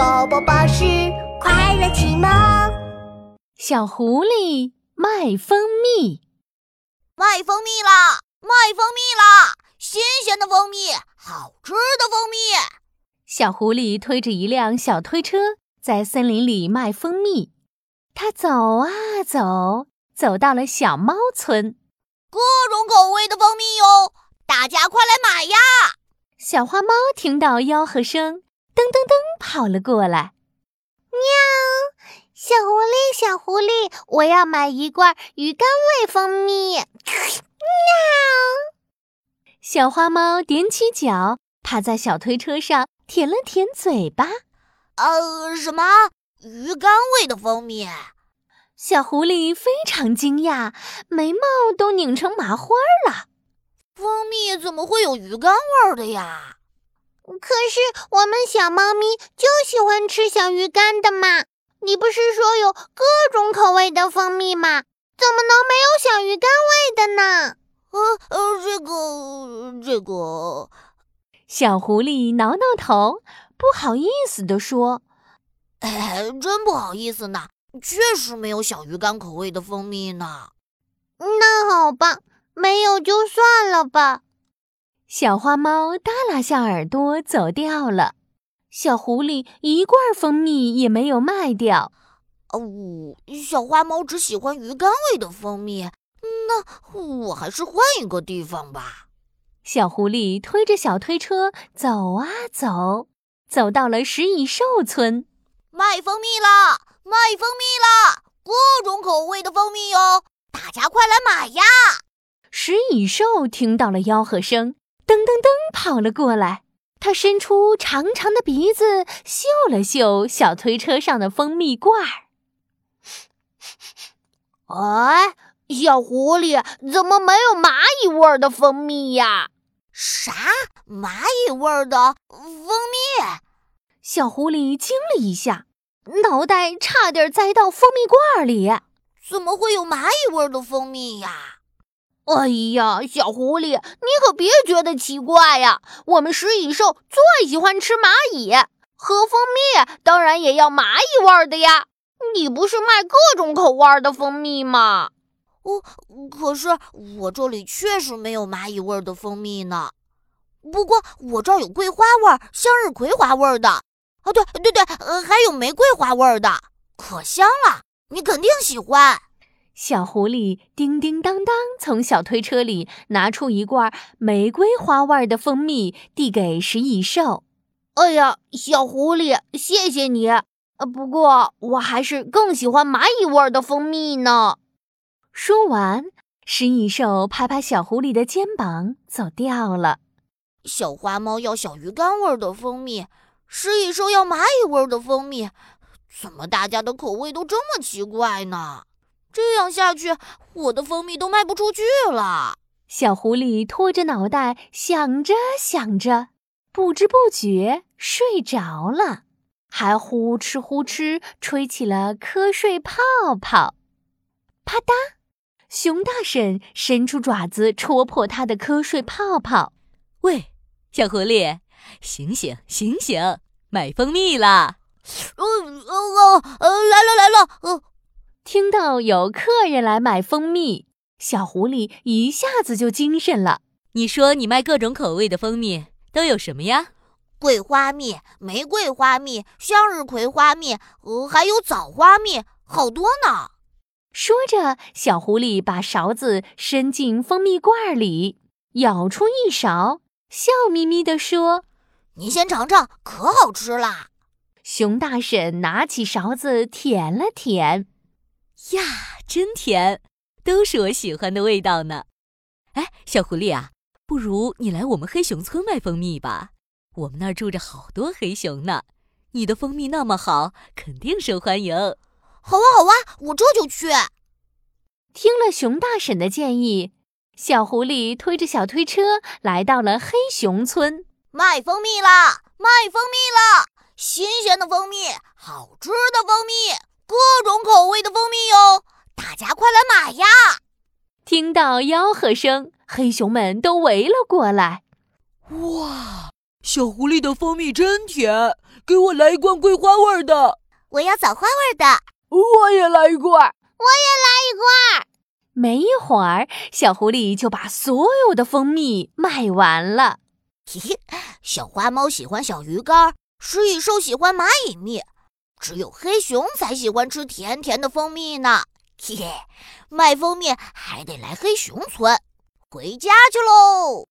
宝宝巴士快乐启蒙。小狐狸卖蜂蜜，卖蜂蜜啦！卖蜂蜜啦！新鲜的蜂蜜，好吃的蜂蜜。小狐狸推着一辆小推车在森林里卖蜂蜜。它走啊走，走到了小猫村。各种口味的蜂蜜哟，大家快来买呀！小花猫听到吆喝声。噔噔噔，跑了过来。喵！小狐狸，小狐狸，我要买一罐鱼干味蜂蜜。喵！小花猫踮起脚，趴在小推车上舔了舔嘴巴。呃，什么鱼干味的蜂蜜？小狐狸非常惊讶，眉毛都拧成麻花了。蜂蜜怎么会有鱼干味的呀？可是我们小猫咪就喜欢吃小鱼干的嘛！你不是说有各种口味的蜂蜜吗？怎么能没有小鱼干味的呢？呃呃，这个这个，小狐狸挠挠头，不好意思地说：“哎，真不好意思呢，确实没有小鱼干口味的蜂蜜呢。”那好吧，没有就算了吧。小花猫耷拉下耳朵走掉了，小狐狸一罐蜂蜜也没有卖掉。哦，小花猫只喜欢鱼干味的蜂蜜，那我还是换一个地方吧。小狐狸推着小推车走啊走，走到了食蚁兽村，卖蜂蜜啦！卖蜂蜜啦！各种口味的蜂蜜哟，大家快来买呀！食蚁兽听到了吆喝声。噔噔噔，跑了过来。他伸出长长的鼻子，嗅了嗅小推车上的蜂蜜罐儿。哎，小狐狸，怎么没有蚂蚁味的蜂蜜呀？啥？蚂蚁味的蜂蜜？小狐狸惊了一下，脑袋差点栽到蜂蜜罐里。怎么会有蚂蚁味的蜂蜜呀？哎呀，小狐狸，你可别觉得奇怪呀！我们食蚁兽最喜欢吃蚂蚁，喝蜂蜜当然也要蚂蚁味儿的呀。你不是卖各种口味的蜂蜜吗？我可是我这里确实没有蚂蚁味儿的蜂蜜呢。不过我这儿有桂花味儿、向日葵花味儿的，啊，对对对，还有玫瑰花味儿的，可香了，你肯定喜欢。小狐狸叮叮当当从小推车里拿出一罐玫瑰花味的蜂蜜，递给食蚁兽。哎呀，小狐狸，谢谢你。呃，不过我还是更喜欢蚂蚁味的蜂蜜呢。说完，食蚁兽拍拍小狐狸的肩膀，走掉了。小花猫要小鱼干味的蜂蜜，食蚁兽要蚂蚁味的蜂蜜，怎么大家的口味都这么奇怪呢？这样下去，我的蜂蜜都卖不出去了。小狐狸拖着脑袋想着想着，不知不觉睡着了，还呼哧呼哧吹起了瞌睡泡泡。啪嗒，熊大婶伸出爪子戳破他的瞌睡泡泡。喂，小狐狸，醒醒醒醒，买蜂蜜啦！哦哦哦，来了来了，呃。听到有客人来买蜂蜜，小狐狸一下子就精神了。你说你卖各种口味的蜂蜜都有什么呀？桂花蜜、玫瑰花蜜、向日葵花蜜，呃，还有枣花蜜，好多呢。说着，小狐狸把勺子伸进蜂蜜罐里，舀出一勺，笑眯眯地说：“您先尝尝，可好吃啦。”熊大婶拿起勺子舔了舔。呀，真甜，都是我喜欢的味道呢。哎，小狐狸啊，不如你来我们黑熊村卖蜂蜜吧，我们那儿住着好多黑熊呢。你的蜂蜜那么好，肯定受欢迎。好啊，好啊，我这就去。听了熊大婶的建议，小狐狸推着小推车来到了黑熊村，卖蜂蜜啦，卖蜂蜜啦！新鲜的蜂蜜，好吃的蜂蜜。各种口味的蜂蜜哟，大家快来买呀！听到吆喝声，黑熊们都围了过来。哇，小狐狸的蜂蜜真甜，给我来一罐桂花味的。我要枣花味的。我也来一罐。我也来一罐。没一会儿，小狐狸就把所有的蜂蜜卖完了。嘿嘿，小花猫喜欢小鱼干，食蚁兽喜欢蚂蚁蜜，只有黑熊才喜欢吃甜甜的蜂蜜呢。嘿嘿，卖蜂蜜还得来黑熊村，回家去喽。